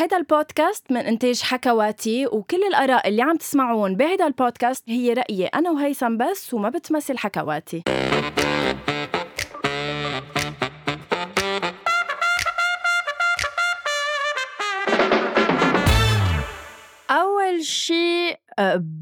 هيدا البودكاست من إنتاج حكواتي وكل الآراء اللي عم تسمعوها بهيدا البودكاست هي رأيي أنا وهيثم بس وما بتمثل حكواتي. أول شي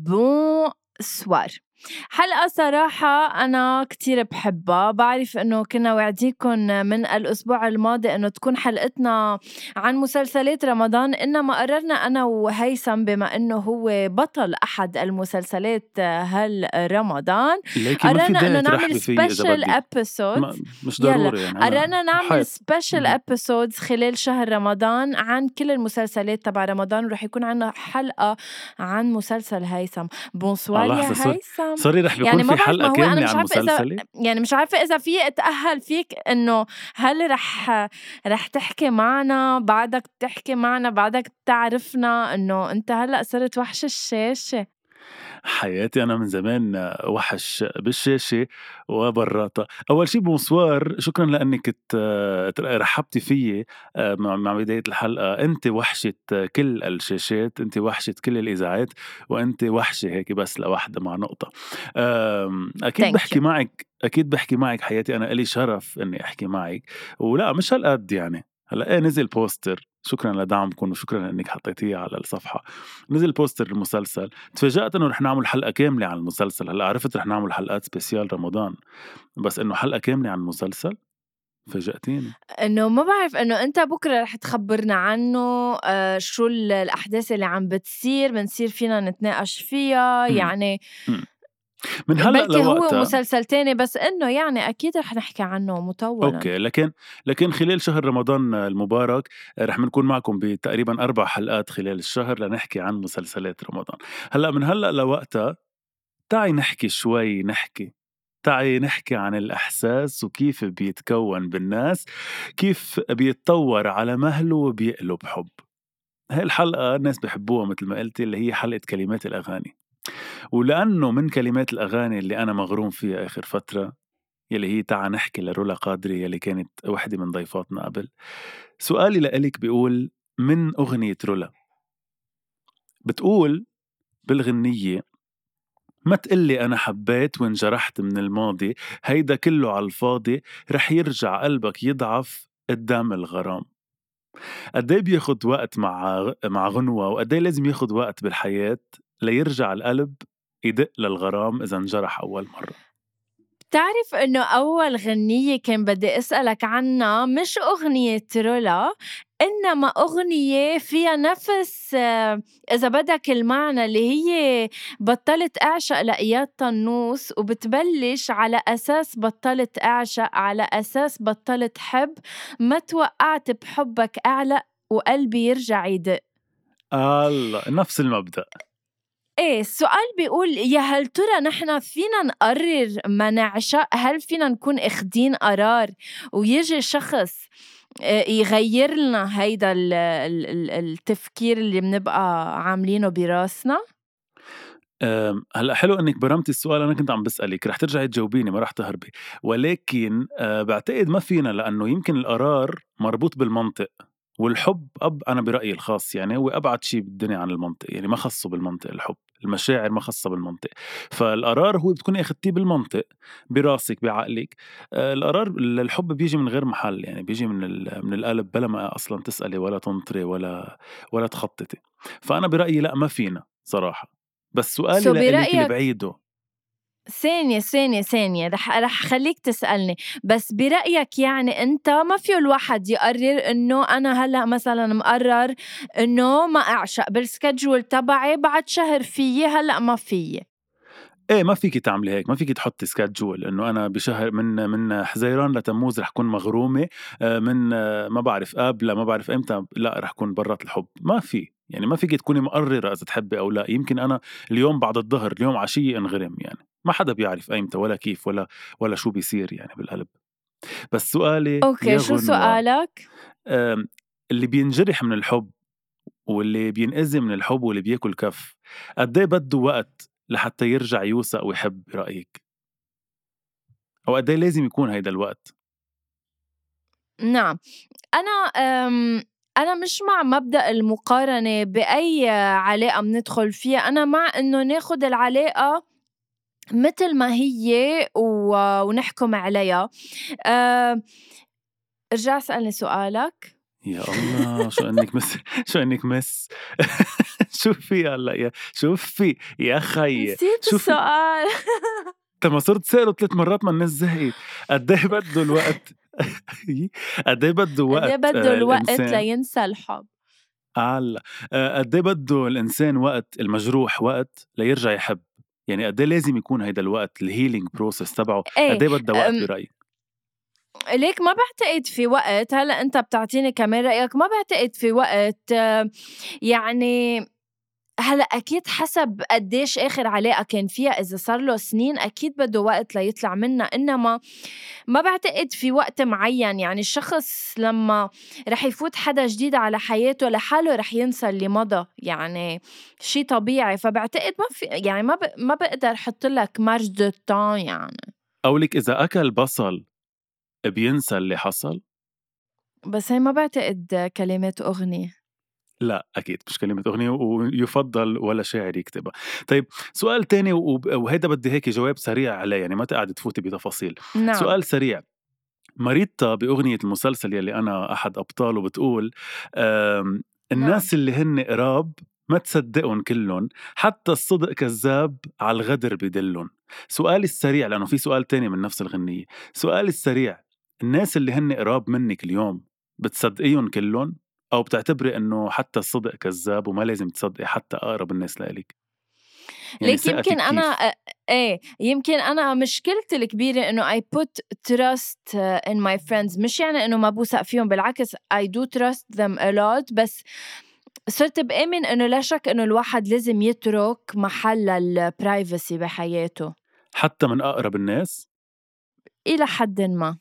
bonsoir حلقة صراحة أنا كتير بحبها. بعرف إنه كنا وعديكم من الأسبوع الماضي إنه تكون حلقتنا عن مسلسلات رمضان إنما قررنا أنا وهيثم بما إنه هو بطل أحد المسلسلات هالرمضان قررنا إنه نعمل special episode مش ضروري يعني. قررنا نعمل special episodes خلال شهر رمضان عن كل المسلسلات تبع رمضان. ورح يكون عنا حلقة عن مسلسل هيثم. bonsoir يا هيثم. sorry رح بيكون يعني في حلقة كاملة عن مسلسلي. يعني مش عارفة إذا في اتاهل فيك إنه هل رح رح تحكي معنا بعدك تحكي معنا بعدك تعرفنا إنه أنت هلأ صرت وحش الشاشة. حياتي أنا من زمان وحش بالشاشة وبراتها أول شي بونسوار شكرا لأنك رحبتي فيي آه، مع بداية الحلقة. أنت وحشة كل الشاشات أنت وحشة كل الإذاعات وأنت وحشة هيك بس لوحدة مع نقطة. أكيد بحكي معك أكيد بحكي معك حياتي. أنا إلي شرف إني أحكي معك. ولا مش هالقد يعني. هلأ إيه نزل poster. شكرا لدعمكم وشكرا لإنك حطيتيه على الصفحة. نزل poster المسلسل. تفاجأت إنه رح نعمل حلقة كاملة عن المسلسل. هلأ عرفت رح نعمل حلقات spécial رمضان. بس إنه حلقة كاملة عن المسلسل؟ فاجأتيني. إنه ما بعرف إنه إنت بكرة رح تخبرنا عنه آه شو الأحداث اللي عم بتصير. بنصير فينا نتناقش فيها. م. يعني م. من هلأ بلكي هو مسلسل تاني بس إنه يعني أكيد رح نحكي عنه مطولا. أوكي لكن لكن خلال شهر رمضان المبارك رح نكون معكم بتقريبا أربع حلقات خلال الشهر لنحكي عن مسلسلات رمضان. هلأ من هلأ لوقتها تعي نحكي شوي نحكي تعي نحكي عن الإحساس وكيف بيتكون بالناس كيف بيتطور على مهله وبيقلب حب. هاي الحلقة الناس بحبوها مثل ما قلتي اللي هي حلقة كلمات الأغاني. ولأنه من كلمات الأغاني اللي أنا مغروم فيها آخر فترة يلي هي تعا نحكي لرولا قادري يلي كانت وحدة من ضيفاتنا قبل سؤالي لإلك بيقول من أغنية رولا؟ بتقول بالغنية ما تقلي أنا حبيت وانجرحت من الماضي هيدا كله على الفاضي رح يرجع قلبك يضعف قدام الغرام. قد إيه بياخد وقت مع مع غنوة وقد إيه لازم ياخد وقت بالحياة؟ ليرجع القلب يدق للغرام إذا انجرح أول مرة. بتعرف إنه أول غنية كان بدي أسألك عنها مش أغنية رولا إنما أغنية فيها نفس إذا بدك المعنى اللي هي بطلت أعشق لإياد طنوس وبتبلش على أساس بطلت أعشق على أساس بطلت حب ما توقعت بحبك اعلق وقلبي يرجع يدق. الله نفس المبدأ. إيه السؤال بيقول يا هل ترى نحن فينا نقرر ما نعشق هل فينا نكون إخدين قرار؟ ويجي شخص آه، يغير لنا هيدا التفكير اللي بنبقى عاملينه براسنا؟ هلأ حلو إنك برمتي السؤال أنا كنت عم بسألك رح ترجعي تجاوبيني ما رح تهربي. ولكن آه، بعتقد ما فينا لأنه يمكن القرار مربوط بالمنطق والحب أب أنا برأيي الخاص يعني هو أبعد شيء بالدنيا عن المنطق يعني ما خصه بالمنطق الحب. المشاعر ما خاصة بالمنطق. فالقرار هو بتكوني أخذتيه بالمنطق براسك بعقلك. آه، القرار الحب بيجي من غير محل يعني بيجي من من القلب بلا ما أصلا تسألي ولا تنطري ولا ولا تخططي. فأنا برأيي لأ ما فينا صراحة. بس سؤالي so لإلك اللي بعيده ثانية ثانية ثانية رح رح خليك تسألني. بس برأيك يعني أنت ما فيه الواحد يقرر إنه أنا هلأ مثلا مقرر إنه ما أعشق بال schedule تبعي بعد شهر فيي هلأ ما فيي؟ إيه ما فيك تعملي هيك ما فيك تحطي schedule إنه أنا بشهر من من حزيران لتموز رح كون مغرومة آه، من آه، ما بعرف أب لا ما بعرف إمتى لا رح كون برات الحب. ما في. يعني ما فيك تكوني مقررة إذا تحبي أو لا. يمكن أنا اليوم بعد الظهر اليوم عشية انغرم يعني. ما حدا بيعرف أيمتى ولا كيف ولا ولا شو بيصير يعني بالقلب بس سؤالي أوكي شو سؤالك؟ اللي بينجرح من الحب واللي بينأذي من الحب واللي بياكل كف قد إيه بده وقت لحتى يرجع يوثق ويحب برأيك؟ أو قد إيه لازم يكون هيدا الوقت؟ نعم أنا أنا مش مع مبدأ المقارنة بأي علاقة بندخل فيها أنا مع إنه ناخد العلاقة متل ما هي و... ونحكم عليها. أه... ارجع اسألني سؤالك. يا الله شو إنك مس شو إنك مس شوفي هلأ يا شوفي يا خيي نسيت السؤال. ما صرت سأله ثلاث مرات ما الناس زهقت. قد إيه بده الوقت؟ قد إيه بده وقت قد إيه بده الوقت لينسى الحب؟ هلأ آه، قد إيه بده الإنسان وقت المجروح وقت ليرجع يحب؟ يعني قد إيه لازم يكون هيدا الوقت ال healing process تبعه؟ إيه قد إيه بدها وقت برأيك؟ ليك ما بعتقد في وقت هلأ أنت بتعطيني كمان رأيك ما بعتقد في وقت آه، يعني هلا أكيد حسب قديش آخر علاقة كان فيها إذا صار له سنين أكيد بده وقت ليطلع منها. إنما ما بعتقد في وقت معين يعني الشخص لما رح يفوت حدا جديد على حياته لحاله رح ينسى اللي مضى يعني شيء طبيعي. فبعتقد ما في يعني ما ب... ما بقدر أحط لك مارج دو تان يعني. أو لك إذا أكل بصل بينسى اللي حصل؟ بس هي ما بعتقد كلمات أغنية. لا أكيد مش كلمة أغنية ويفضل ولا شاعر يكتبها. طيب سؤال تاني وهيدا بدي هيك جواب سريع عليه يعني ما تقعد تفوتي بتفاصيل. نعم. سؤال سريع. ماريتا بأغنية المسلسل يلي أنا أحد أبطاله بتقول الناس نعم. اللي هن قراب ما تصدقهم كلهم حتى الصدق كذاب على الغدر بدلهم سؤالي السريع لأنه في سؤال تاني من نفس الغنية. سؤالي السريع الناس اللي هن قراب منك اليوم بتصدقيهم كلهم أو بتعتبري إنه حتى الصدق كذاب وما لازم تصدقي حتى أقرب الناس لإلك؟ يعني ليك يمكن أنا إيه يمكن أنا مشكلتي الكبيرة إنه I put trust in my friends مش يعني إنه ما بوثق فيهم بالعكس I do trust them a lot بس صرت بآمن إنه لا شك إنه الواحد لازم يترك محل للبرايفسي بحياته. حتى من أقرب الناس؟ إلى حد ما.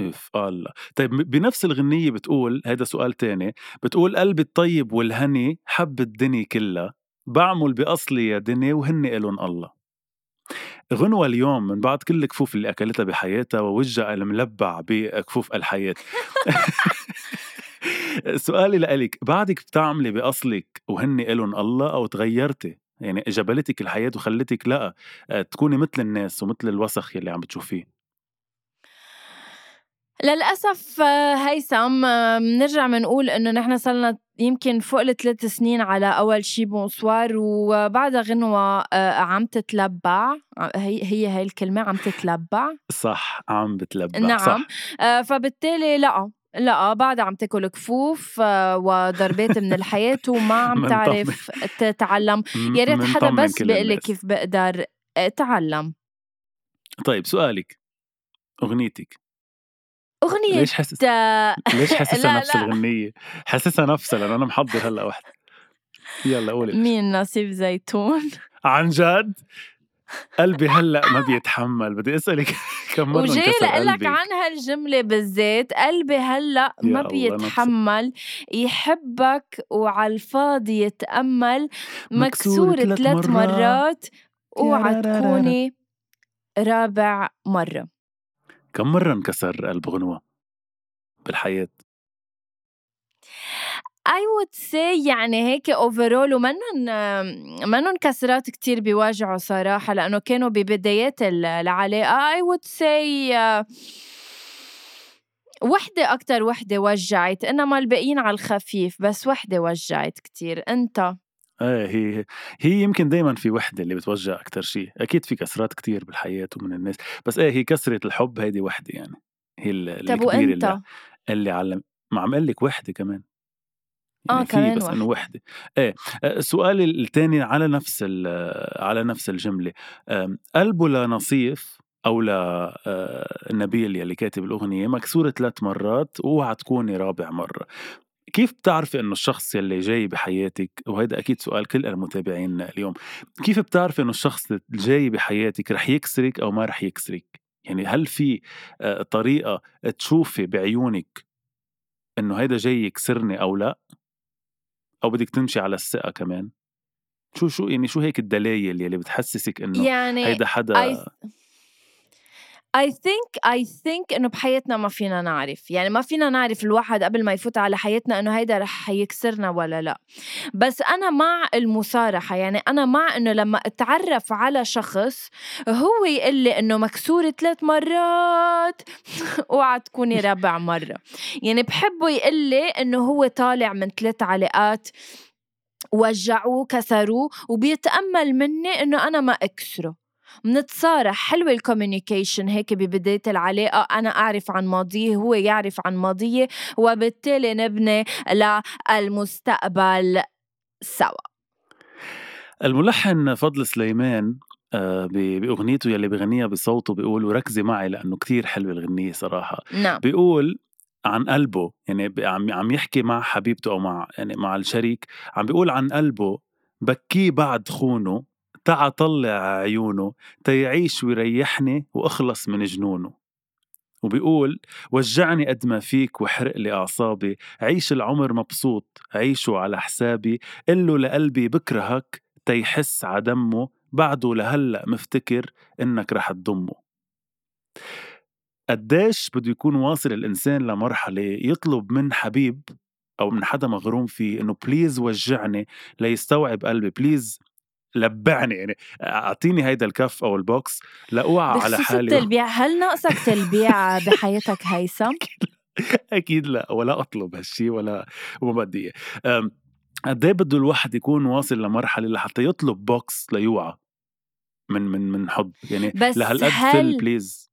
إف الله. طيب بنفس الغنية بتقول هذا سؤال تاني بتقول قلبي الطيب والهني حب الدنيا كلها بعمل بأصلي يا دنيا وهن إلن الله. غنوة اليوم من بعد كل الكفوف اللي أكلتها بحياتها ووجهها الملبع بكفوف الحياة. سؤالي لإلك بعدك بتعملي بأصلك وهن إلن الله أو تغيرتي؟ يعني جبلتك الحياة وخلتك لأ تكوني مثل الناس ومثل الوسخ يلي عم بتشوفيه. للأسف هيثم بنرجع بنقول إنه نحن صرنا يمكن فوق الثلاث سنين على أول شي بونسوار وبعدها غنوة آه، عم تتلبع. هي هي هاي الكلمة عم تتلبع. صح عم بتلبع نعم. صح. آه، فبالتالي لا لا بعدها عم تاكل كفوف آه، وضربات من الحياة وما عم تعرف تتعلم. يا ريت حدا بس بيقول كيف بقدر أتعلم. طيب سؤالك. أغنيتك. أغنية ليش حاسس ليش حاسسها نفس الغنية؟ حاسسها نفسها لأنه أنا محضر هلأ واحدة يلا قولي مين؟ نصيف زيتون؟ عن جد؟ قلبي هلأ ما بيتحمل. بدي أسألك كم مرة وجاي لك عن هالجملة بالذات قلبي هلأ ما بيتحمل. يحبك وعلى الفاضي يتأمل. مكسور ثلاث مرات, مرات. اوعى تكوني رابع مرة. كم مرة انكسر قلب غنوة بالحياة؟ I would say يعني هيك اوفرول ومنن منن كسرات كتير بيواجعوا صراحة لأنه كانوا ببدايات العلاقة. I would say وحدة أكتر وحدة وجعت إنما الباقيين على الخفيف بس وحدة وجعت كتير. أنت؟ إيه هي هي يمكن دايما في وحدة اللي بتوجع أكثر شيء أكيد في كسرات كتير بالحياة ومن الناس بس إيه هي كسرة الحب هيدي وحدة يعني. هي طب وأنت؟ اللي, اللي علم ما عم أقول لك وحدة كمان. يعني آه كمان بس إنه وحدة. إيه السؤال الثاني على نفس على نفس الجملة. قلبه لنصيف أو لنبيل يلي كاتب الأغنية مكسورة ثلاث مرات واوعى تكوني رابع مرة. كيف بتعرفي إنه الشخص يلي جاي بحياتك وهذا أكيد سؤال كل المتابعين اليوم كيف بتعرفي إنه الشخص الجاي بحياتك رح يكسرك أو ما رح يكسرك؟ يعني هل في آه، طريقة تشوفي بعيونك إنه هيدا جاي يكسرني أو لا؟ أو بدك تمشي على الثقة كمان؟ شو شو يعني شو هيك الدلايل يلي بتحسسك إنه يعني هيدا حدا I think I think إنه بحياتنا ما فينا نعرف. يعني ما فينا نعرف الواحد قبل ما يفوت على حياتنا إنه هيدا رح يكسرنا ولا لا. بس أنا مع المصارحة يعني أنا مع إنه لما أتعرف على شخص هو يقول لي إنه مكسور ثلاث مرات اوعى تكوني رابع مرة. يعني بحبه يقول لي إنه هو طالع من ثلاث علاقات وجعوه كسروه وبيتأمل مني إنه أنا ما أكسره. منتصارح حلوة الكوميونيكيشن هيك ببداية العلاقة. أنا أعرف عن ماضيه هو يعرف عن ماضيه وبالتالي نبني للمستقبل سوا. الملحن فضل سليمان آه، بأغنيته يلي بغنيها بصوته بيقول وركزي معي لأنه كتير حلوة الغنية صراحة. نعم. بيقول عن قلبه يعني عم عم يحكي مع حبيبته أو مع يعني مع الشريك عم بيقول عن قلبه بكيه بعد خونه تعا طلع عيونه تيعيش ويريحني وأخلص من جنونه. وبيقول وجعني قد ما فيك وحرق لي أعصابي عيش العمر مبسوط عيشه على حسابي قله لقلبي بكرهك تيحس عدمه بعده لهلأ مفتكر إنك رح تضمه. قديش بده يكون واصل الإنسان لمرحلة يطلب من حبيب أو من حدا مغروم فيه إنه please وجعني ليستوعب قلبي please لبعني يعني أعطيني هيدا الكف أو البوكس لأوعى على حالي. التلبيع هل ناقصك تلبيع بحياتك هيثم؟ أكيد لا ولا أطلب هالشي ولا وما بدي قد إيه بده الواحد يكون واصل لمرحلة لحتى يطلب بوكس ليوعى من من من حب؟ يعني بس لهالقد هل... please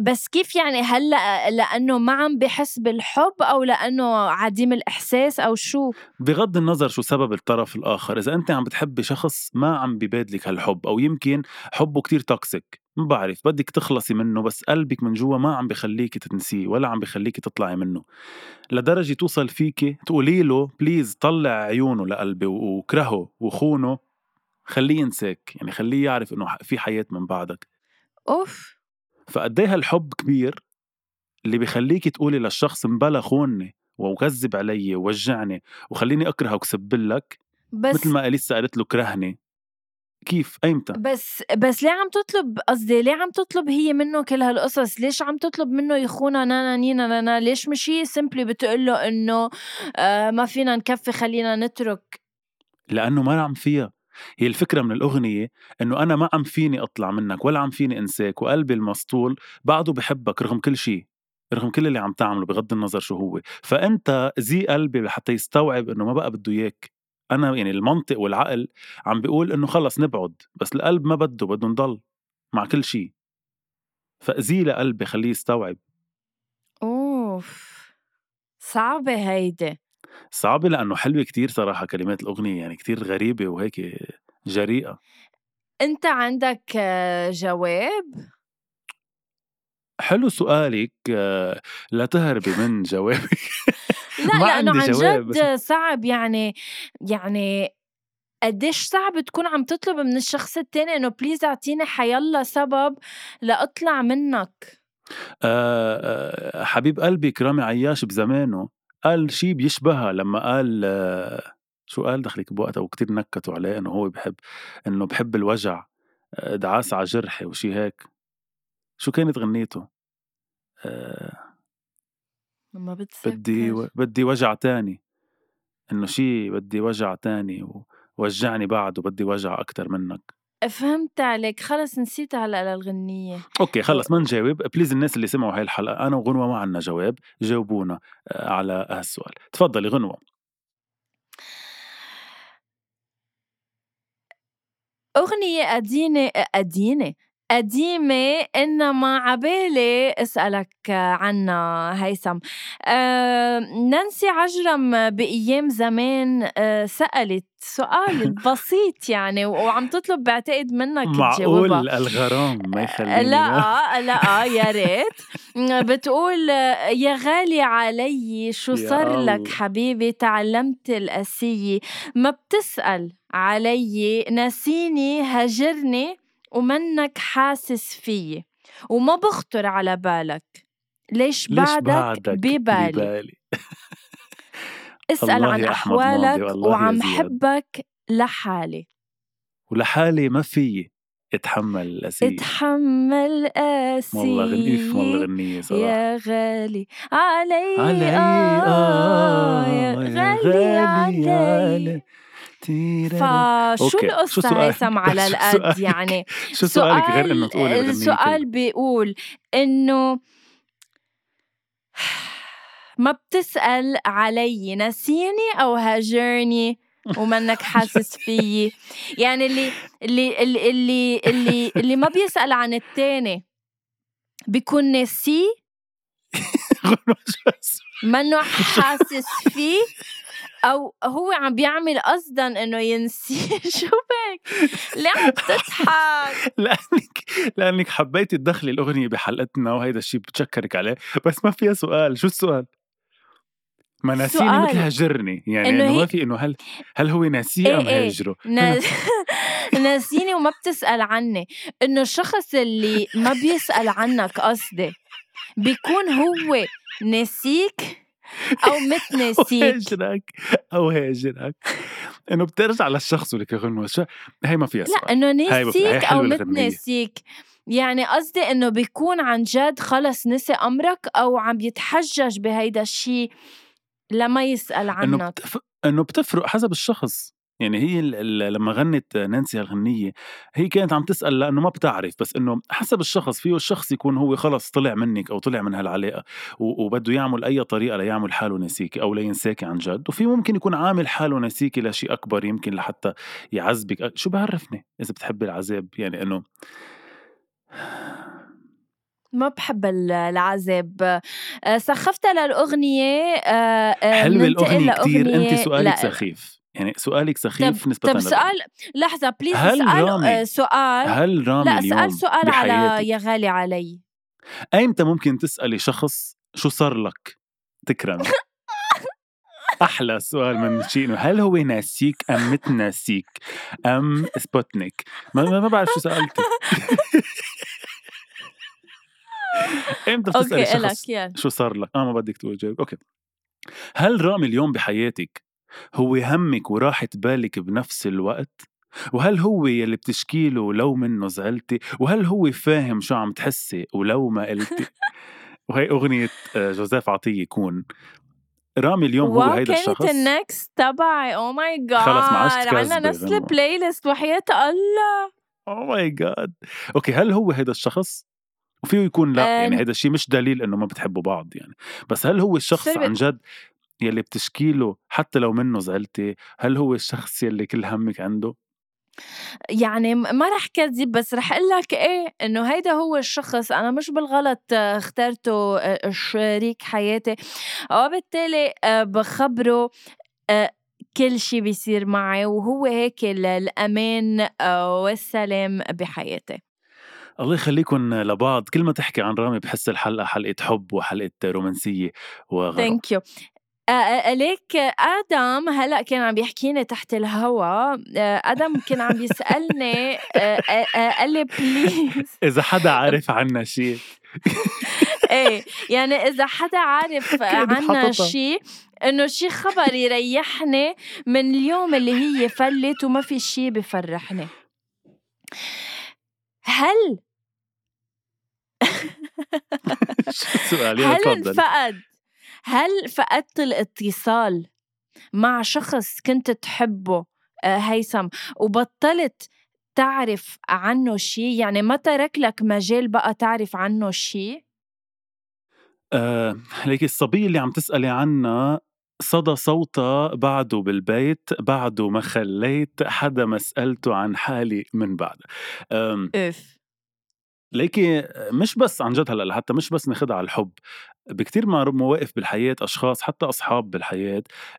بس كيف يعني؟ هلا لأنه ما عم بحس بالحب أو لأنه عديم الإحساس أو شو؟ بغض النظر شو سبب الطرف الآخر إذا أنت عم بتحبي شخص ما عم ببادلك هالحب أو يمكن حبه كتير toxic ما بعرف بدك تخلصي منه بس قلبك من جوا ما عم بخليكي تنسيه ولا عم بخليكي تطلعي منه. لدرجة توصل فيكي تقولي له please طلع عيونه لقلبي وكرهه وخونه خليه ينساك يعني خليه يعرف إنه في حياة من بعدك. أوف! فقد إيه هالحب كبير اللي بخليكي تقولي للشخص مبلا خونني وكذب علي ووجعني وخليني أكرهك وسبلك بس مثل ما أليسا قالت له كرهني كيف؟ أيمتى؟ بس بس ليه عم تطلب قصدي ليه عم تطلب هي منه كل هالقصص؟ ليش عم تطلب منه يخونا نانا نينا نانا ليش مش هي سمبلي بتقول له إنه آه ما فينا نكفي خلينا نترك؟ لأنه ما عم فيها. هي الفكرة من الأغنية إنه أنا ما عم فيني أطلع منك ولا عم فيني أنساك وقلبي المسطول بعده بحبك رغم كل شيء رغم كل اللي عم تعمله بغض النظر شو هو. فأنت زي قلبي لحتى يستوعب إنه ما بقى بده إياك. أنا يعني المنطق والعقل عم بيقول إنه خلص نبعد بس القلب ما بده بده نضل مع كل شيء فأذيه لقلبي خليه يستوعب. أوف! صعبة هيدي. صعبة لأنه حلوة كتير صراحة كلمات الأغنية يعني كتير غريبة وهيك جريئة. أنت عندك جواب؟ حلو سؤالك لا تهربي من جوابك. لا ما لأنه عن جد صعب يعني يعني قديش صعب تكون عم تطلب من الشخص التاني إنه بليز أعطيني حيلا سبب لأطلع منك. أه حبيب قلبي كرامي عياش بزمانه. قال شيء بيشبهها لما قال شو قال؟ دخلك بوقتها وكتير نكتوا عليه إنه هو بحب إنه بحب الوجع دعاس على جرحي وشي هيك. شو كانت غنيته؟ ما بتسكر بدي و... بدي وجع تاني. إنه شي بدي وجع تاني ووجعني بعد وبدي وجع أكتر منك. فهمت عليك خلص نسيت هلأ للغنية. okay خلص ما نجاوب. please الناس اللي سمعوا هاي الحلقة أنا وغنوة ما عنا جواب. جاوبونا آه، على هالسؤال. تفضلي غنوة. أغنية قديمة قديمة. قديمة إنما عبالي أسألك عنها هيثم. أه نانسي عجرم بأيام زمان أه سألت سؤال بسيط يعني وعم تطلب بعتقد منك معقول الغرام ما يخليني. لا لا يا ريت. بتقول يا غالي علي شو صار لك حبيبي؟ تعلمت القسية ما بتسأل علي ناسيني هجرني ومنك حاسس فيي وما بخطر على بالك. ليش, ليش بعدك, بعدك؟ ببالي, ببالي. اسأل عن أحوالك وعم حبك لحالي. ولحالي ما فيي اتحمل القاسية اتحمل قاسي والله غنيف والله غنية صراحة يا غالي. علي علي آه يا غالي علي علي. تيرارا. فشو أوكي، القصة؟ هيثم على القد؟ يعني شو سؤالك غير إنه تقولي السؤال؟ بيقول إنه ما بتسأل علي نسيني أو هاجرني ومنك حاسس فيي يعني اللي اللي اللي اللي اللي, اللي ما بيسأل عن التاني بيكون ناسيه منه حاسس فيه؟ أو هو عم بيعمل قصدا إنه ينسيه شو بك؟ ليه عم تضحك؟ لانك لأنك حبيتي تدخلي الأغنية بحلقتنا وهيدا الشيء بتشكرك عليه. بس ما فيها سؤال. شو السؤال؟ ما ناسيني مثل هاجرني. يعني إنه ما هي- في إنه هل هل هو ناسيه أم إيه إيه. هاجره؟ ناس- ناسيني وما بتسأل عني. إنه الشخص اللي ما بيسأل عنك قصدي. بيكون هو ناسيك أو متناسيك هاجرك أو هاجرك. إنه بترجع للشخص اللي شو؟ هي ما فيها لا إنه ناسيك أو. متناسيك يعني قصدي إنه بيكون عن جد خلص نسي أمرك أو عم يتحجج بهيدا الشيء لما يسأل إنه عنك. إنه بتفرق حسب الشخص. يعني هي ال... ال... لما غنت نانسي هالغنية هي كانت عم تسأل لأنه ما بتعرف بس إنه حسب الشخص فيه الشخص يكون هو خلص طلع منك أو طلع من هالعلاقة. وبده يعمل أي طريقة ليعمل حاله ناسيكي أو لينساكي عن جد وفي ممكن يكون عامل حاله ناسيكي لشيء أكبر يمكن لحتى يعذبك. شو بعرفني إذا بتحبي العذاب؟ يعني إنه ما بحب ال- العذاب. آه، سخفت للأغنية آه، آه، حلوة الأغنية كتير أنت سؤالك لا، سخيف. يعني سؤالك سخيف نسبة طب. سؤال لحظة بليز هل اسأل رامي- آه، سؤال. هل رامي لا اليوم اسأل سؤال على يا غالي علي. ايمتى ممكن تسألي شخص شو صار لك؟ تكرمي. أحلى سؤال من شيء انه هل هو ناسيك أم متناسيك أم سبوتنيك ما, ما بعرف شو سالتي إمتى بتسألي شخص شو صار لك؟ آه ما بدك تقول جاوب okay. هل رامي اليوم بحياتك هو همك وراحة بالك بنفس الوقت؟ وهل هو يلي بتشكيله لو منه زعلتي؟ وهل هو فاهم شو عم تحسي ولو ما قلتي؟ وهي أغنية آه، جوزيف عطية كون رامي اليوم هو هيدا كانت الشخص. ال next تبعي. oh my God خلص ما عادش عنا نفس. ال playlist وحياة الله. oh my God okay هل هو هيدا الشخص؟ وفيه يكون لا يعني أم. هيدا الشيء مش دليل إنه ما بتحبوا بعض يعني. بس هل هو الشخص عن جد يلي بتشكيله حتى لو منه زعلتي؟ هل هو الشخص يلي كل همك عنده؟ يعني ما رح كذب بس رح أقول لك إيه إنه هيدا هو الشخص أنا مش بالغلط آه، اخترته آه، شريك حياتي. وبالتالي آه، بخبره كل شي بيصير معي وهو هيك ال- الأمان والسلام بحياتي. الله يخليكم لبعض. كل ما تحكي عن رامي بحس الحلقة حلقة حب وحلقة رومانسية وغرام ثانك يو ليك آدم هلأ كان عم يحكيني تحت الهوا. آدم كان عم يسألني قال لي please إذا حدا عارف عنا شيء إيه يعني إذا حدا عارف عنا. شيء إنه شي خبر يريحني من اليوم اللي هي فلت وما في شي بفرحني. هل هل انفقد؟ هل فقدت الاتصال مع شخص كنت تحبه آه، هيثم وبطلت تعرف عنه شي؟ يعني ما ترك لك مجال بقى تعرف عنه شي؟ آه ليك الصبية اللي عم تسألي عنها صدى صوتها بعده بالبيت بعده ما خليت حدا ما سألته عن حالي من بعد. آم، إف. ليكي مش بس عن جد هلأ لحتى مش بس ناخدها على الحب. بكتير مواقف بالحياة أشخاص حتى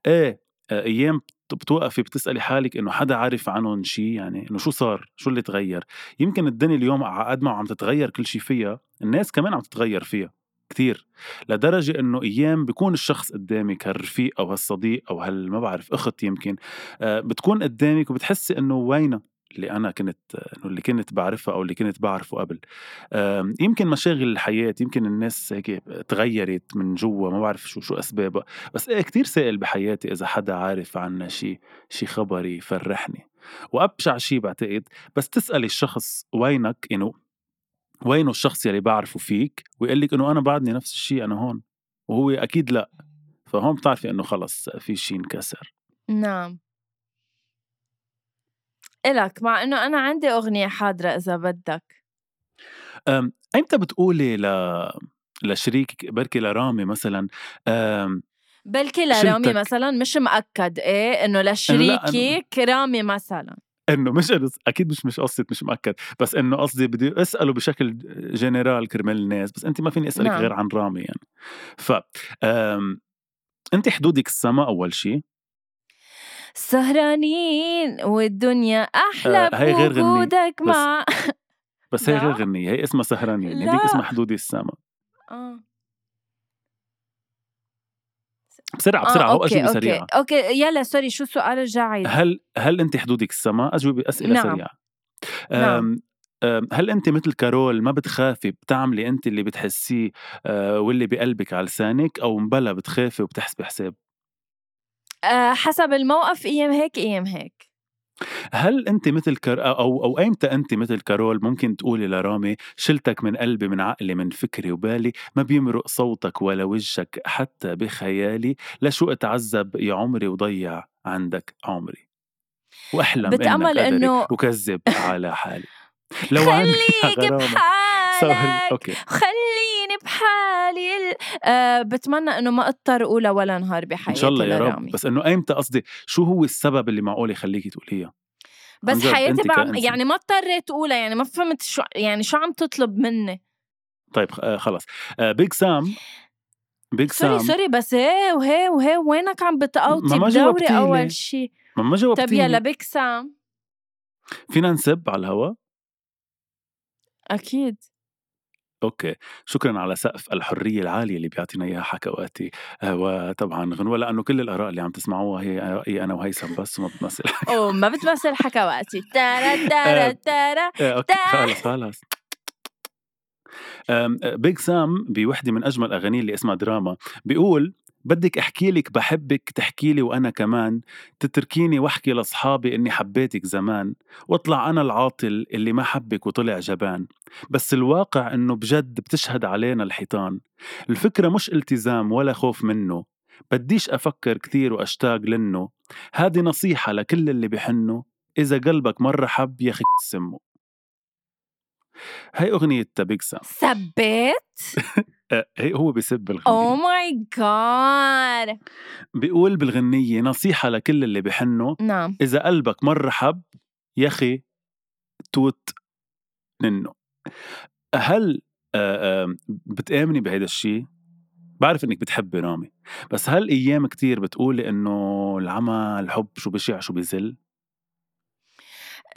إيه آه، أيام بت- بتوقفي بتسألي حالك إنه حدا عارف عنهم شيء يعني إنه شو صار؟ شو اللي تغير؟ يمكن الدنيا اليوم قد ما عم تتغير كل شيء فيها الناس كمان عم تتغير فيها كتير لدرجة إنه أيام بيكون الشخص قدامك هالرفيق أو هالصديق أو هال ما بعرف أخت يمكن آه، بتكون قدامك وبتحسي إنه وينها؟ اللي أنا كنت اللي كنت بعرفها أو اللي كنت بعرفه قبل. يمكن مشاغل الحياة يمكن الناس هيك تغيرت من جوا ما بعرف شو شو أسبابها. بس إيه كتير سائل بحياتي إذا حدا عارف عنا شي شي خبر يفرحني وأبشع شي بعتقد. بس تسألي الشخص وينك إنه وينه الشخص يلي بعرفه فيك ويقول لك إنه أنا بعدني نفس الشيء أنا هون. وهو أكيد لأ. فهون بتعرفي إنه خلص في شيء انكسر. نعم. إلك مع إنه أنا عندي أغنية حاضرة إذا بدك. أم، أيمتى بتقولي ل لشريكك بركي لرامي مثلا؟ أم، بلكي لرامي شلتك. مثلا مش مأكد إيه؟ إنه لا، لشريكك رامي مثلا. إنه مش أكيد مش مش قصة مش مؤكد بس إنه قصدي بدي أسأله بشكل جنرال كرمال الناس بس انت ما فيني أسألك نعم. غير عن رامي يعني. ف انت حدودك السما أول شيء سهرانين والدنيا أحلى آه، هاي غير غنية، بوجودك بس- مع بس هي. غير غنية هي اسمها سهرانين. هذيك اسمها حدودي السما آه. بسرعة آه، بسرعة هو okay أجوبة okay سريعة okay يلا sorry شو السؤال الجاي هل هل أنت حدودك السما؟ أجوبة أسئلة نعم. سريعة نعم. أم، هل أنت مثل كارول ما بتخافي بتعملي أنت اللي بتحسيه أه، واللي بقلبك على لسانك أو مبلا بتخافي وبتحسبي حساب؟ آه حسب الموقف أيام هيك أيام هيك. هل انت مثل كر... أو أو ايمتى انت مثل كارول ممكن تقولي لرامي شلتك من قلبي من عقلي من فكري وبالي ما بيمرق صوتك ولا وجهك حتى بخيالي لشو أتعذب يا عمري وضيع عندك عمري. وأحلم قدري إنه- وكذب على حالي. لو خليك سوري بحالك أوكي. خليني بحالي ال- آه بتمنى إنه ما أضطر اولى ولا نهار إن بحياتي شاء الله يا رب. لرامي. بس إنه ايمتى قصدي شو هو السبب اللي معقول يخليكي تقوليها؟ بس حياتي بعم. يعني ما اضطريت اولى يعني ما فهمت شو يعني شو عم تطلب مني. طيب آه خلص. آه بيج سام بيج سوري سام سوري بس هي وهي وهي وينك عم بتقوطي بدوري. أول شيء ما ما جاوبتيني يلا بيك سام فينا نسب على الهوا؟ أكيد. أوكي. شكرا على سقف الحرية العالية اللي بيعطينا إياها حكواتي. آه، وطبعا غنوه لأنه كل الآراء اللي عم تسمعوها هي رأيي أنا وهيثم بس وما بتمثل. أو ما بتمثل حكواتي. تارا تارا تارا آه، أوكي تا- خلص خلص آه، بيج سام بوحدة من أجمل أغانيه اللي اسمها دراما. بيقول بدك أحكي لك بحبك تحكي لي وأنا كمان تتركيني وأحكي لأصحابي إني حبيتك زمان واطلع أنا العاطل اللي ما حبك وطلع جبان. بس الواقع إنه بجد بتشهد علينا الحيطان. الفكرة مش التزام ولا خوف منه. بديش أفكر كثير وأشتاق لنه هذه نصيحة لكل اللي بحنه إذا قلبك مرة حب يا أخي سمه. هاي أغنية سام. سبيت؟ آه، هي هو بيسب أو الغنية ماي جاد بيقول بالغنية نصيحة لكل اللي بحنه نعم. إذا قلبك مرة حب يا أخي توت منه. هل آه، بتآمني بهيدا الشيء؟ بعرف إنك بتحبي رامي بس هل أيام كتير بتقولي إنه العمى الحب شو بشع شو بيزل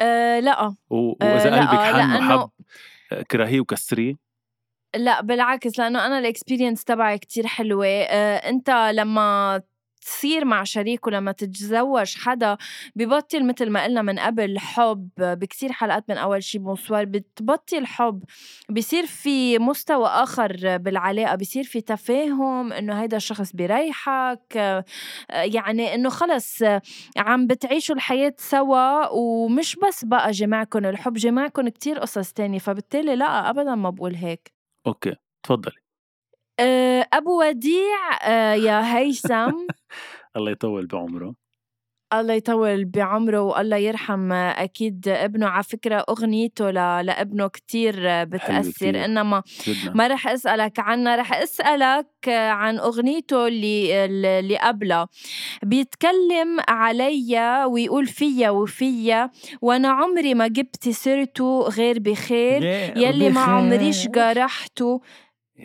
آه لا. و- وإذا لا، قلبك حن لأنه- وحب آه، كرهيه وكسرية؟ لا بالعكس لأنه أنا ال experience تبعي كتير حلوة. آه، أنت لما تصير مع شريك ولما تتزوج حدا ببطل مثل ما قلنا من قبل حب بكتير حلقات من أول شي bonsoir بتبطل حب. بصير في مستوى آخر بالعلاقة بصير في تفاهم إنه هيدا الشخص بيريحك يعني إنه خلص عم بتعيشوا الحياة سوا ومش بس بقى جماعكم الحب جماعكم كتير قصص تانية فبالتالي لا ابدا ما بقول هيك. أوكي تفضلي. آه، أبو وديع آه، يا هيثم. الله يطول بعمره. الله يطول بعمره والله يرحم أكيد ابنه. على فكرة أغنيته ل- لابنه كتير. إنما جدا. ما رح أسألك عنها رح آه، عن أغنيته اللي اللي قبلها بيتكلم عليا ويقول فيا وفيا وأنا عمري ما جبت سيرته غير بخير يلي ما عمريش جرحته.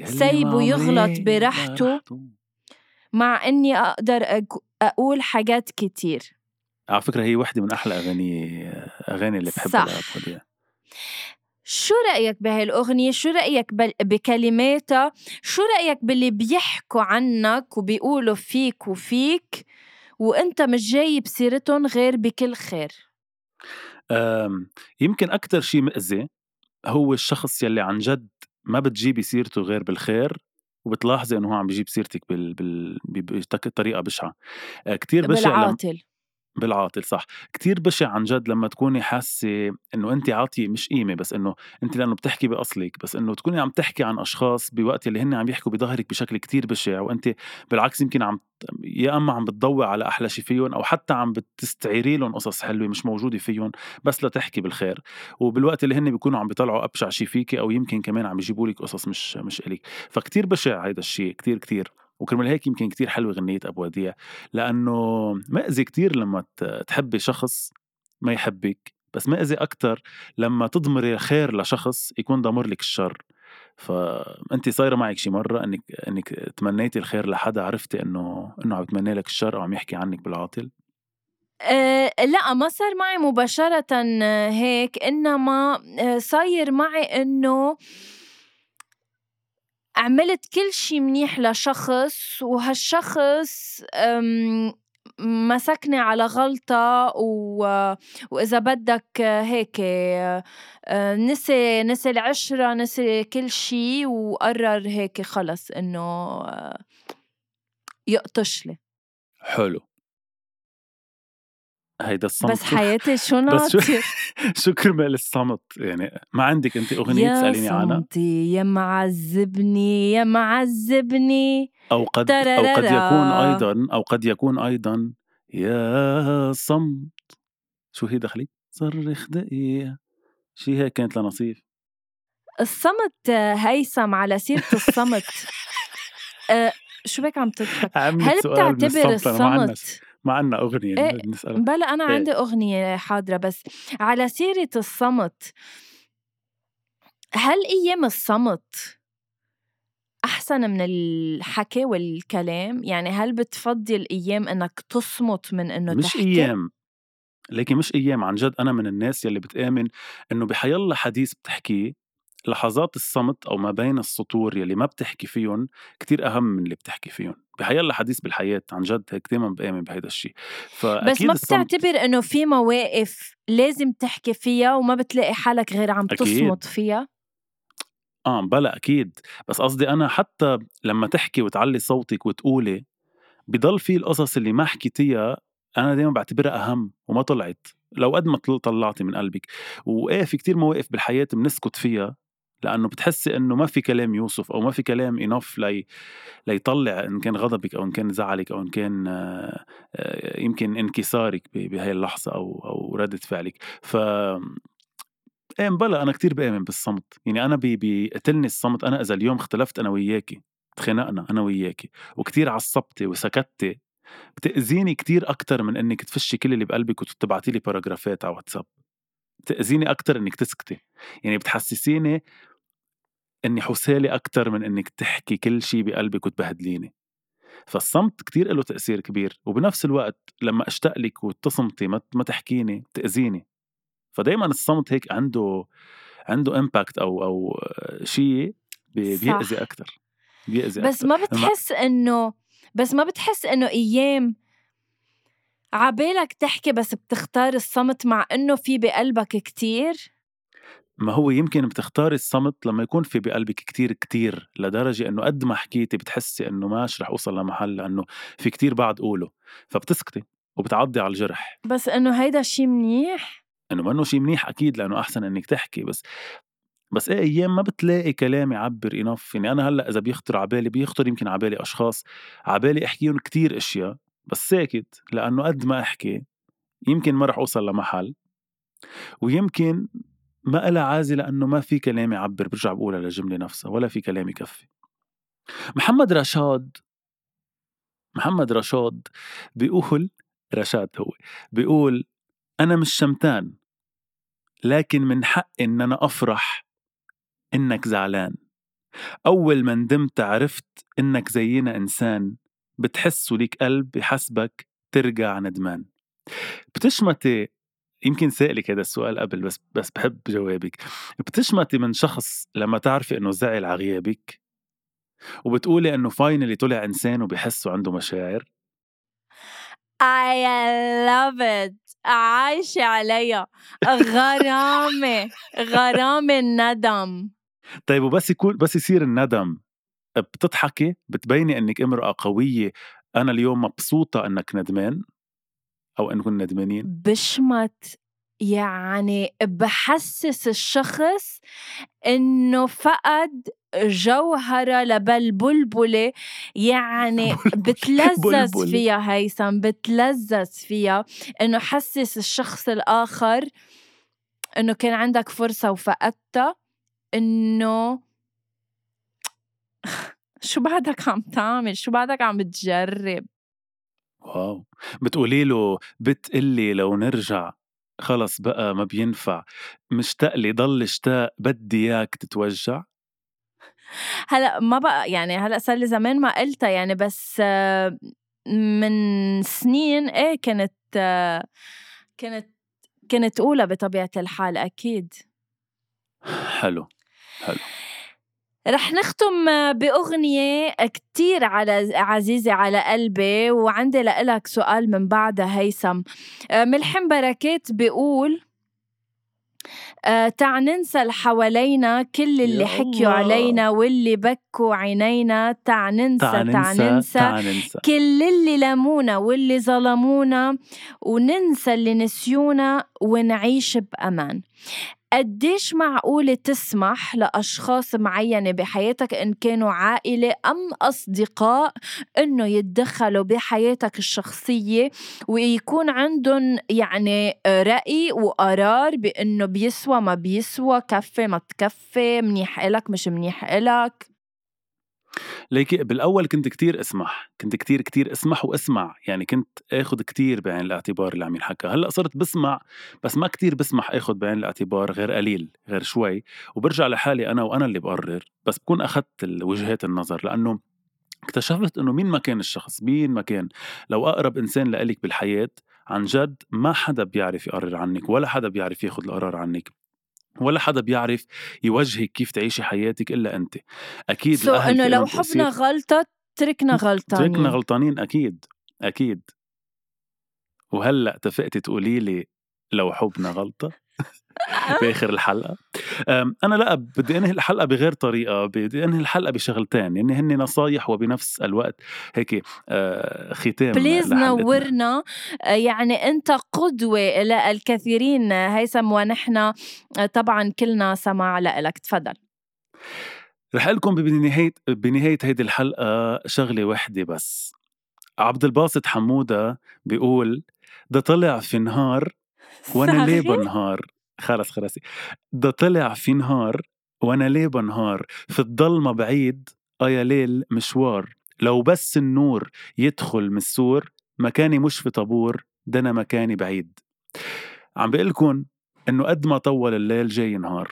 سايبه يغلط براحته. مع إني أقدر أج- أقول حاجات كتير على فكرة هي وحدة من أحلى أغاني أغاني اللي بحبها صح. شو رأيك بهاي الأغنية؟ شو رأيك بكلماتها؟ شو رأيك باللي بيحكوا عنك وبيقولوا فيك وفيك وأنت مش جايب سيرتهم غير بكل خير يمكن أكتر شيء مأذي هو الشخص يلي عن جد ما بتجيبي سيرته غير بالخير وبتلاحظي إنه هو عم بيجيب سيرتك بال... بال... بطريقة بشعة. آه، كتير بشع بالعاطل. بالعاطل صح. كتير بشع عن جد لما تكوني حاسة إنه انت عاطية مش قيمة بس إنه انت لأنه بتحكي بأصلك بس إنه تكوني عم تحكي عن أشخاص بوقت اللي هن عم يحكوا بظهرك بشكل كتير بشع وانت بالعكس يمكن عم يا أما عم بتضوي على أحلى شي فيهم أو حتى عم بتستعيري لهم قصص حلوة مش موجودة فيهم بس لتحكي بالخير. وبالوقت اللي هن بيكونوا عم بيطلعوا أبشع شي فيكي أو يمكن كمان عم يجيبوا لك قصص مش مش إلك. فكتير بشع هيدا الشيء كتير كتير. وكرمال هيك يمكن كتير حلوة غنية أبو وديع لأنه مأذي كتير لما تحبي شخص ما يحبك بس مأذي أكتر لما تضمري خير لشخص يكون ضمر لك الشر. فانت صايرة معك شي مرة أنك أنك تمنيتي الخير لحدا عرفتي إنه إنه عم يتمنى لك الشر أو عم يحكي عنك بالعاطل؟ أه لا ما صار معي مباشرة هيك إنما آه، صاير معي إنه عملت كل شي منيح لشخص وهالشخص مسكني على غلطة و... وإذا بدك هيك نسي نسي العشرة نسي كل شي وقرر هيك خلص إنه يقطش لي. حلو. هيدا الصمت. بس حياتي شو ناطر؟ شو, كرمال الصمت؟ يعني ما عندك أنت أغنية تسأليني عنها؟ يا صمتي يا معذبني يا معذبني. أو قد أو قد يكون أيضا أو قد يكون أيضا يا صمت. شو هي دخلي صرخ دقيقة. شي هيك كانت لنصيف الصمت هيثم على سيرة الصمت. أه شو بك عم تضحك؟ هل بتعتبر الصمت ما عنا أغنية إيه نسألك بلا أنا إيه؟ عندي أغنية حاضرة بس على سيرة الصمت هل أيام الصمت أحسن من الحكي والكلام؟ يعني هل بتفضّي الأيام إنّك تصمت من إنه مش تحكي؟ أيام، لكن مش أيام عن جد أنا من الناس يلّي بتآمن إنه بحيالله حديث بتحكيه لحظات الصمت أو ما بين السطور يلّي ما بتحكي فيهم كتير أهم من اللي بتحكي فيهم، بحيالله حديث بالحياة عن جد هيك دايمًا بآمن بهيدا الشي، بس ما بتعتبر إنه في مواقف لازم تحكي فيها وما بتلاقي حالك غير عم أكيد. تصمت فيها؟ آه بلى أكيد بس قصدي أنا حتى لما تحكي وتعلي صوتك وتقولي بضل في القصص اللي ما حكيتيها أنا دايما بعتبرها أهم وما طلعت لو قد ما طلعتي من قلبك وإيه في كتير مواقف بالحياة بنسكت فيها لأنه بتحسي إنه ما في كلام يوصف أو ما في كلام إنف لي ليطلع إن كان غضبك أو إن كان زعلك أو إن كان آه، آه، يمكن انكسارك بهاي اللحظة أو أو ردة فعلك. ف إيه بلا أنا كتير بآمن بالصمت. يعني أنا بي بيقتلني الصمت. أنا إذا اليوم اختلفت أنا وياكي تخانقنا أنا وياكي وكتير عصبتي وسكتتي بتأذيني كتير أكتر من إنك تفشي كل اللي بقلبك وتبعتي لي باراجرافات على واتساب. بتأذيني أكتر إنك تسكتي. يعني بتحسسيني إني حسالي أكتر من إنك تحكي كل شي بقلبك وتبهدليني. فالصمت كتير له تأثير كبير وبنفس الوقت لما أشتاق لك وتصمتي ما تحكيني تأذيني. فدايما الصمت هيك عنده عنده امباكت أو أو شيء بيأذي أكثر بيأذي بس أكتر. ما بتحس إنه بس ما بتحس إنه أيام عبالك تحكي بس بتختار الصمت مع إنه في بقلبك كتير؟ ما هو يمكن بتختاري الصمت لما يكون في بقلبك كتير كتير لدرجة إنه قد ما حكيتي بتحسي إنه ماش رح أوصل لمحل لأنه في كتير بعد قوله فبتسكتي وبتعضي على الجرح. بس إنه هيدا الشيء منيح؟ إنه منه شيء منيح أكيد لأنه أحسن إنك تحكي بس بس إيه أيام ما بتلاقي كلام يعبر انف يعني أنا هلأ إذا بيخطر عبالي بيخطر يمكن عبالي أشخاص عبالي احكيهم كتير أشياء بس ساكت لأنه قد ما أحكي يمكن ما رح أوصل لمحل. ويمكن ما إلها عازة لأنه ما في كلام يعبر برجع بقولها للجملة نفسها ولا في كلام يكفي. محمد رشاد محمد رشاد بيقول رشاد هو بيقول أنا مش شمتان لكن من حقي إن أنا أفرح إنك زعلان. أول ما ندمت عرفت إنك زينا إنسان بتحس وليك قلب يحسبك ترجع ندمان. بتشمتي يمكن سألك هذا السؤال قبل بس بس بحب جوابك. بتشمتي من شخص لما تعرفي إنه زعل على غيابك؟ وبتقولي إنه فاينلي طلع إنسان وبحس وعنده مشاعر؟ I love it. عايشة عليها غرامة غرامة الندم. طيب وبس يكون بس يصير الندم. بتضحكي؟ بتبيني إنك امرأة قوية. أنا اليوم مبسوطة إنك ندمان؟ أو نكون ندمانين؟ بشمت يعني بحسس الشخص إنه فقد جوهرة لبلبلبلة يعني بتلذذ فيها هيثم بتلذذ فيها إنه حسس الشخص الآخر إنه كان عندك فرصة وفقدتها إنه شو بعدك عم تعمل؟ شو بعدك عم بتجرب واو. بتقولي له بتقلي لو نرجع. خلص بقى ما بينفع. مشتاق لي ضل اشتاق بدي إياك تتوجع. هلأ ما بقى يعني هلأ صار لي زمان ما قلتها يعني بس من سنين إيه كانت كانت كانت أولى بطبيعة الحال أكيد. حلو حلو. رح نختم بأغنية كتير على عزيزة على قلبي وعندي لإلك سؤال من بعدها هيثم. ملحم بركات بيقول آه تع ننسى حوالينا كل اللي حكيوا علينا واللي بكوا عينينا. تع ننسى تع ننسى, ننسى, ننسى. كل اللي لمونا واللي ظلمونا وننسى اللي نسيونا ونعيش بأمان. قديش معقولة تسمح لأشخاص معينة بحياتك إن كانوا عائلة أم أصدقاء إنه يتدخلوا بحياتك الشخصية ويكون عندهم يعني رأي وقرار بإنه بيسوى ما بيسوى كفي ما تكفي منيح إلك مش منيح إلك؟ ليكي بالأول كنت كتير اسمح كنت كتير كتير اسمح واسمع يعني كنت اخذ كتير بعين الاعتبار اللي عم ينحكى. هلأ صرت بسمع بس ما كتير بسمح اخذ بعين الاعتبار غير قليل غير شوي وبرجع لحالي أنا وأنا اللي بقرر بس بكون اخذت وجهات النظر لأنه اكتشفت إنه مين ما كان الشخص مين ما كان. لو أقرب إنسان لإلك بالحياة عن جد ما حدا بيعرف يقرر عنك ولا حدا بيعرف ياخذ القرار عنك. ولا حدا بيعرف يوجهك كيف تعيشي حياتك إلا أنت. أكيد سو so إنه لو حبنا غلطة تركنا غلطانين تركنا غلطانين. أكيد أكيد. وهلأ اتفقتي تقولي لي لو حبنا غلطة؟ باخر الحلقة. أنا لا بدي أنهي الحلقة بغير طريقة بدي أنهي الحلقة بشغلتين يعني هن نصايح وبنفس الوقت هيك آه، ختام بليز نورنا آه، يعني أنت قدوة للكثيرين هيثم ونحن آه، طبعا كلنا سماع لك تفضل. رح لكم بنهاية بنهاية هيدي الحلقة شغلة وحدة بس. عبد الباسط حمودة بيقول ده طلع في نهار وأنا ليه بنهار خلص خلصي ده طلع في نهار وأنا ليه بنهار في الضلمة بعيد آه يا ليل مشوار. لو بس النور يدخل من السور مكاني مش في طابور ده أنا مكاني بعيد. عم بقلكن إنه قد ما طول الليل جاي نهار.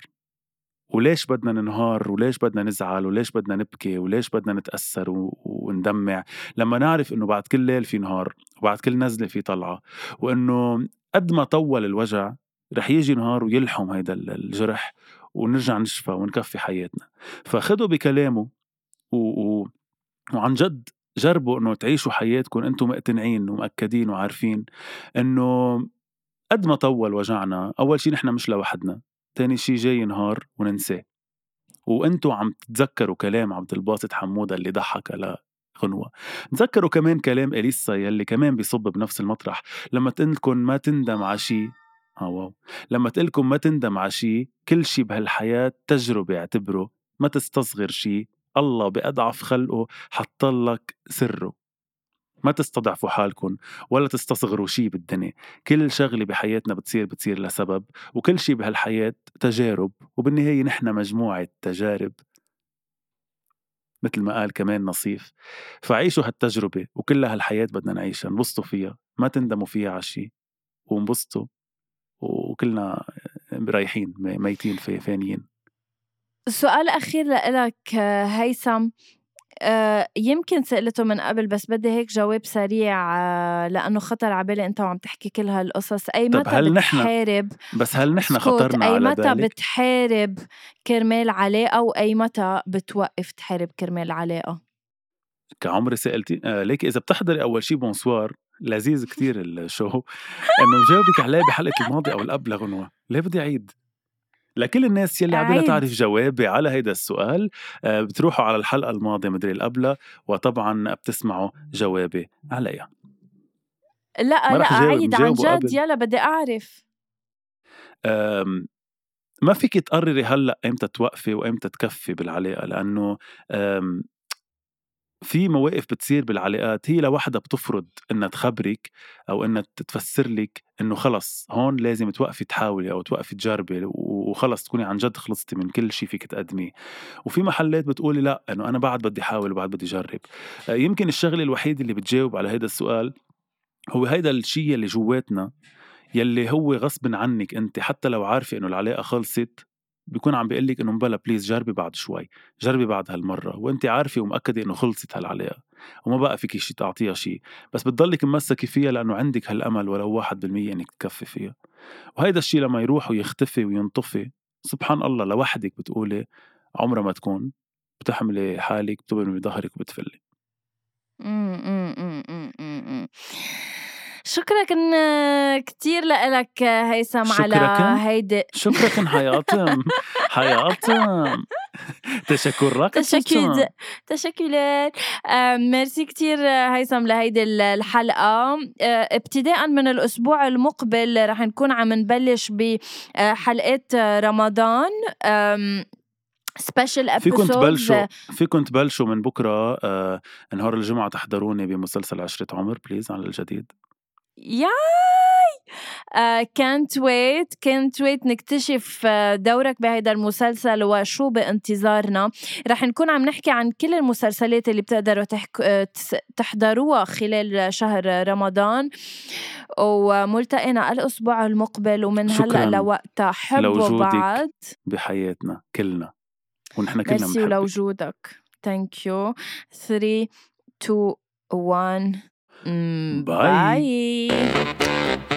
وليش بدنا ننهار؟ وليش بدنا نزعل؟ وليش بدنا نبكي؟ وليش بدنا نتأثر وندمع؟ لما نعرف إنه بعد كل ليل في نهار وبعد كل نزلة في طلعة وإنه قد ما طول الوجع رح يجي نهار ويلحم هيدا الجرح ونرجع نشفى ونكفي حياتنا. فخدوا بكلامه و... و... وعن جد جربوا إنه تعيشوا حياتكم أنتم مقتنعين ومأكدين وعارفين إنه قد ما طول وجعنا أول شيء نحن مش لوحدنا تاني شيء جاي نهار وننساه. وأنتم عم تتذكروا كلام عبد الباسط حمودة اللي ضحك غنوة تذكروا كمان كلام إليسا يلي كمان بيصب بنفس المطرح. لما تقلكن ما تندم على شي آه واو. لما تقلكم ما تندم على شي كل شي بهالحياة تجربة اعتبره. ما تستصغر شي. الله بأضعف خلقه حطلك سره. ما تستضعفوا حالكم ولا تستصغروا شي بالدنيا. كل شغلة بحياتنا بتصير بتصير لسبب وكل شي بهالحياة تجارب. وبالنهاية نحن مجموعة تجارب. مثل ما قال كمان نصيف. فعيشوا هالتجربة وكلها هالحياة بدنا نعيشها انبسطوا فيها ما تندموا فيها على شي وانبسطوا وكلنا رايحين ميتين في فانيين. سؤال أخير لك هيثم. آه، يمكن سألته من قبل بس بدي هيك جواب سريع آه، لأنه خطر على بالي أنت وعم تحكي كل هالقصص. أي متى هل بتحارب بس هل نحن خطرنا أي على متى؟ بتحارب كرمال علاقة؟ وأي متى بتوقف تحارب كرمال علاقة؟ كعمري سألتي؟ آه ليك إذا بتحضري أول شي بونسوار لذيذ كتير الشو إنه جاوبك عليه بحلقة الماضي أو القبل غنوه ليه بدي أعيد؟ لكل الناس يلي عبالها تعرف جوابي على هيدا السؤال آه، بتروحوا على الحلقة الماضية مدري القبلة وطبعا بتسمعوا جوابي عليها رح جاوب عيد عن جد. يلّا بدي. آمم، ما فيكِ تقرري هلأ إمتى توقفي وإمتى تكفّي بالعلاقة، لإنه آمم، في مواقف بتصير بالعلاقات هي لوحدها بتفرض إنها تخبرِك أو إنها ت تفسّر لِك إنه خلص هون لازم توقفي تحاولي أو توقفي تجربي وخلص تكوني عن جد خلصتِ من كل شي فيكِ تقدميه، وفي محلات بتقولي لأ، إنه أنا بعد بدي حاول وبعد بدي جرّب. آآ، يمكن الشغلة الوحيدة اللي بتجاوب على هيدا السؤال هو هيدا الشي يلّي جوّاتنا يلّي هو غصبٍ عنِّك أنتِ حتى لو عارفة إنه العلاقة خلصت بيكون عم بيقول لِك إنه مبلا please جربي بعد شوي، جربي بعد هالمرّة، وأنتِ عارفة ومأكدة إنه خلصت هالعلاقة وما بقى فيكِ شي تعطيها شي، بس بتضلِّك ممسّكة فيها لإنه عندِك هالأمل ولو 1% إنِّك تكفّي فيها، وهيدا الشي لمّا يروح ويختفي وينطفي سبحان الله لوحدِك بتقولي عمرها ما تكون، بتحملي حالِك بتبرمي ضهرِك وبتفلّي. شكرًا كتير لإلك هيثم على. هيدي شكرًا حياتم، حياتم. تشكرك تشكُّل تشكُّلات. آآ ميرسي كتير هيثم لهيدي ال الحلقة. آآ ابتداءً من الأسبوع المقبل رح نكون عم نبلّش ب آآ حلقات رمضان آمم special فيكن تبلشوا فيكن تبلشوا من بكرة آآ نهار الجمعة تحضروني بمسلسل عشرة عمر بليز على الجديد. ياي! can't wait can't wait نكتشف دورك بهيدا المسلسل وشو بانتظارنا. رح نكون عم نحكي عن كل المسلسلات اللي بتقدروا تحك تس تحضروها خلال شهر رمضان، وملتقينا الأسبوع المقبل ومن شكرًا لوقتها حبّوا لوجودِك بعض. بحياتنا كلنا، ونحن كلنا ميرسي بنحبِّك. ولوجودك. thank you 3 2 1 Mm, bye. bye.